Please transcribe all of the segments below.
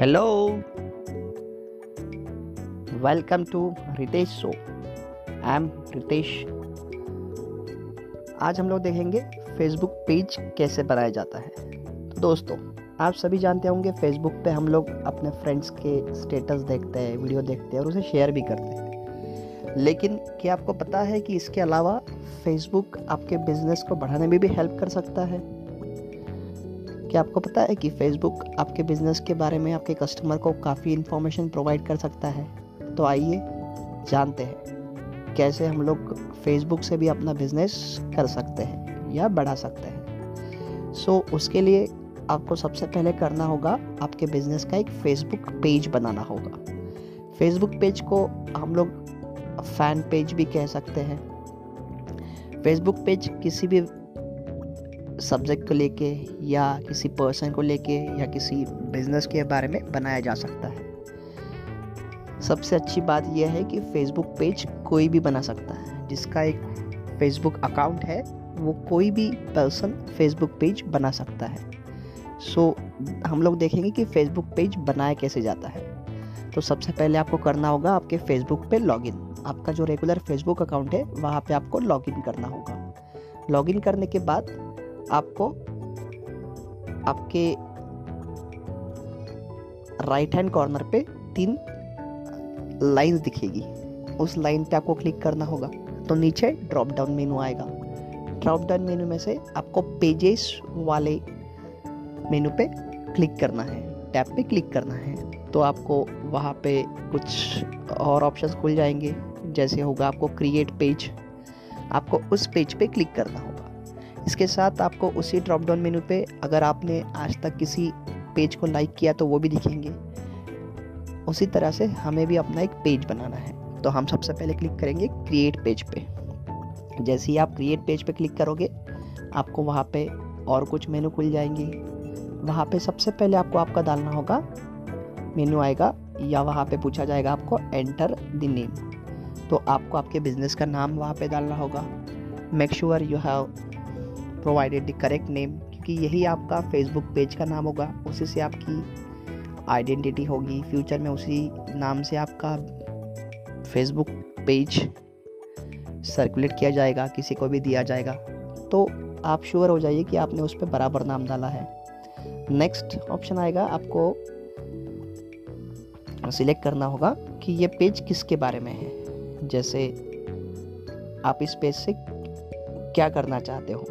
Hello welcome to Ritesh show I am Ritesh आज हम लोग देखेंगे फेसबुक पेज कैसे बनाया जाता है। तो दोस्तों, आप सभी जानते होंगे फेसबुक पे हम लोग अपने फ्रेंड्स के स्टेटस देखते हैं वीडियो देखते हैं और उसे शेयर भी करते हैं। लेकिन क्या आपको पता है कि इसके अलावा फेसबुक आपके बिज़नेस को बढ़ाने में भी हेल्प कर सकता है? क्या आपको पता है कि फेसबुक आपके बिज़नेस के बारे में आपके कस्टमर को काफ़ी इन्फॉर्मेशन प्रोवाइड कर सकता है? तो आइए जानते हैं कैसे हम लोग फेसबुक से भी अपना बिज़नेस कर सकते हैं या बढ़ा सकते हैं। सो so, उसके लिए आपको सबसे पहले करना होगा आपके बिज़नेस का एक फेसबुक पेज बनाना होगा। फेसबुक पेज को हम लोग फ़ैन पेज भी कह सकते हैं। फेसबुक पेज किसी भी सब्जेक्ट को लेके या किसी पर्सन को लेके या किसी बिज़नेस के बारे में बनाया जा सकता है। सबसे अच्छी बात यह है कि फेसबुक पेज कोई भी बना सकता है। जिसका एक फेसबुक अकाउंट है वो कोई भी पर्सन फेसबुक पेज बना सकता है। सो so, हम लोग देखेंगे कि फेसबुक पेज बनाया कैसे जाता है। तो सबसे पहले आपको करना होगा आपके फेसबुक पे लॉगिन आपका जो रेगुलर फेसबुक अकाउंट है वहाँ पे आपको लॉगिन करना होगा। लॉगिन करने के बाद आपको आपके राइट हैंड कॉर्नर पे तीन लाइंस दिखेगी। उस लाइन पे आपको क्लिक करना होगा। तो नीचे ड्रॉप डाउन मेनू आएगा। ड्रॉप डाउन मेनू में से आपको पेजेस वाले मेनू पे क्लिक करना है। टैब पे क्लिक करना है। तो आपको वहाँ पे कुछ और ऑप्शंस खुल जाएँगे। जैसे होगा आपको क्रिएट पेज आपको उस पेज पे क्लिक करना होगा। इसके साथ आपको उसी ड्रॉप डाउन मेनू पे अगर आपने आज तक किसी पेज को लाइक किया तो वो भी दिखेंगे। उसी तरह से हमें भी अपना एक पेज बनाना है। तो हम सबसे पहले क्लिक करेंगे क्रिएट पेज पे। जैसे ही आप क्रिएट पेज पे क्लिक करोगे, आपको वहाँ पे और कुछ मेनू खुल जाएँगे। वहाँ पे सबसे पहले आपको आपका डालना होगा। मेनू आएगा या वहाँ पे पूछा जाएगा आपको एंटर द नेम तो आपको आपके बिज़नेस का नाम वहाँ पे डालना होगा। Make sure you have provided the correct name क्योंकि यही आपका फेसबुक पेज का नाम होगा, उसी से आपकी आइडेंटिटी होगी। फ्यूचर में उसी नाम से आपका फेसबुक पेज सर्कुलेट किया जाएगा, किसी को भी दिया जाएगा। तो आप श्योर हो जाइए कि आपने उस पर बराबर नाम डाला है। नेक्स्ट ऑप्शन आएगा, आपको सिलेक्ट करना होगा कि ये पेज किसके बारे में है। जैसे आप इस पेज से क्या करना चाहते हो।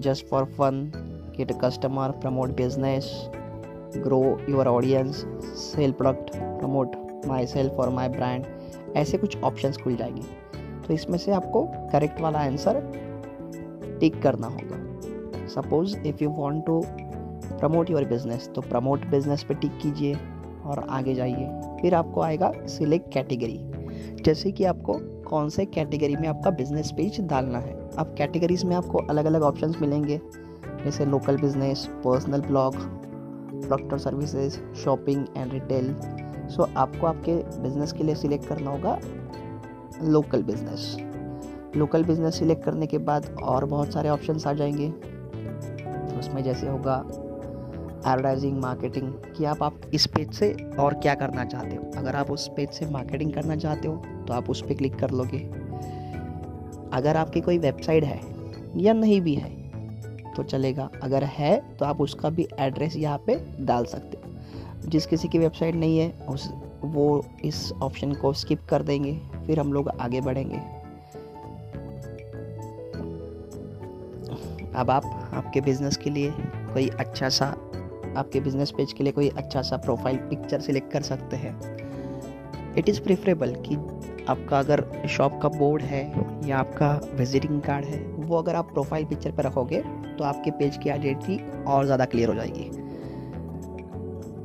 Just for fun, get a customer, promote business, grow your audience, sell product, promote myself or my brand. ऐसे कुछ ऑप्शंस खुल जाएँगे। तो इसमें से आपको करेक्ट वाला आंसर टिक करना होगा। Suppose if you want to promote your business तो प्रमोट बिज़नेस पे टिक कीजिए और आगे जाइए। फिर आपको आएगा सिलेक्ट कैटेगरी जैसे कि आपको कौन से कैटेगरी में आपका बिज़नेस पेज डालना है? अब कैटेगरीज में आपको अलग अलग ऑप्शन मिलेंगे, जैसे local business personal blog doctor services shopping and retail so आपको आपके बिज़नेस के लिए सिलेक्ट करना होगा local business local business select करने के बाद और बहुत सारे ऑप्शंस आ जाएँगे। उसमें जैसे होगा एडवर्टाइजिंग मार्केटिंग कि आप आप इस पेज से और क्या करना चाहते हो। अगर आप उस पेज से मार्केटिंग करना चाहते हो तो आप उस पर क्लिक कर लोगे। अगर आपकी कोई वेबसाइट है, या नहीं भी है तो चलेगा। अगर है तो आप उसका भी एड्रेस यहाँ पे डाल सकते हो। जिस किसी की वेबसाइट नहीं है, उस, वो इस ऑप्शन को स्किप कर देंगे, फिर हम लोग आगे बढ़ेंगे। अब आप, आपके बिज़नेस के लिए कोई अच्छा सा आपके बिज़नेस पेज के लिए कोई अच्छा सा प्रोफ़ाइल पिक्चर सिलेक्ट कर सकते हैं। इट इज़ प्रेफरेबल कि आपका अगर शॉप का बोर्ड है या आपका विजिटिंग कार्ड है, वो अगर आप प्रोफ़ाइल पिक्चर पर रखोगे तो आपके पेज की आइडेंटिटी और ज़्यादा क्लियर हो जाएगी।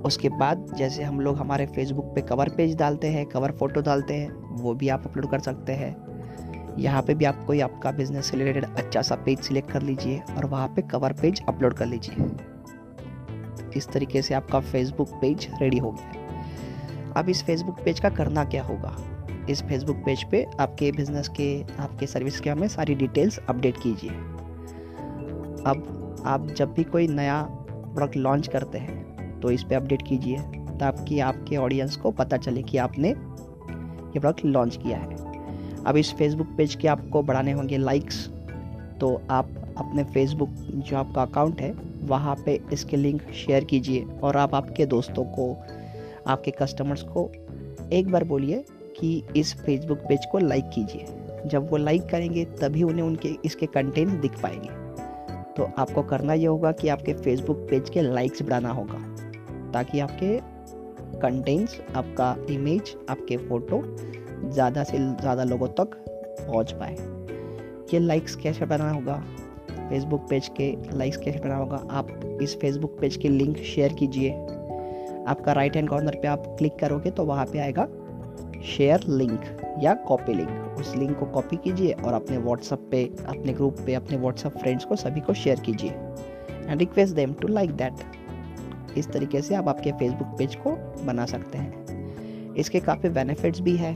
उसके बाद जैसे हम लोग हमारे फेसबुक पे कवर पेज डालते हैं कवर फ़ोटो डालते हैं, वो भी आप अपलोड कर सकते हैं। यहाँ पे भी आप कोई आपका बिज़नेस रिलेटेड अच्छा सा पेज सिलेक्ट कर लीजिए और वहाँ पे कवर पेज अपलोड कर लीजिए। इस तरीके से आपका फेसबुक पेज रेडी हो गया अब इस फेसबुक पेज का करना क्या होगा? इस फेसबुक पेज पे आपके बिज़नेस के, आपके सर्विस के हमें सारी डिटेल्स अपडेट कीजिए। अब आप जब भी कोई नया प्रोडक्ट लॉन्च करते हैं तो इस पर अपडेट कीजिए, ताकि आपके ऑडियंस को पता चले कि आपने ये प्रोडक्ट लॉन्च किया है। अब इस फेसबुक पेज के आपको बढ़ाने होंगे लाइक्स तो आप अपने फेसबुक जो आपका अकाउंट है वहाँ पे इसके लिंक शेयर कीजिए और आप आपके दोस्तों को, आपके कस्टमर्स को एक बार बोलिए कि इस फेसबुक पेज को लाइक कीजिए। जब वो लाइक करेंगे, तभी उन्हें उनके, इसके कंटेंट दिख पाएँगे। तो आपको करना ये होगा कि आपके फेसबुक पेज के लाइक्स बढ़ाना होगा, ताकि आपके कंटेंट्स आपका इमेज आपके फ़ोटो ज़्यादा से ज़्यादा लोगों तक पहुँच पाए। ये लाइक्स कैसे बनाना होगा? फेसबुक पेज के लाइक्स कैसे बनाना होगा, आप इस फेसबुक पेज के लिंक शेयर कीजिए। आपका राइट हैंड कॉर्नर पे आप क्लिक करोगे तो वहाँ पे आएगा शेयर लिंक या कॉपी लिंक उस लिंक को कॉपी कीजिए और अपने व्हाट्सअप पे, अपने ग्रुप पे, अपने व्हाट्सएप फ्रेंड्स को सभी को शेयर कीजिए and request them to like that इस तरीके से आप आपके फेसबुक पेज को बना सकते हैं। इसके काफ़ी बेनिफिट्स भी है।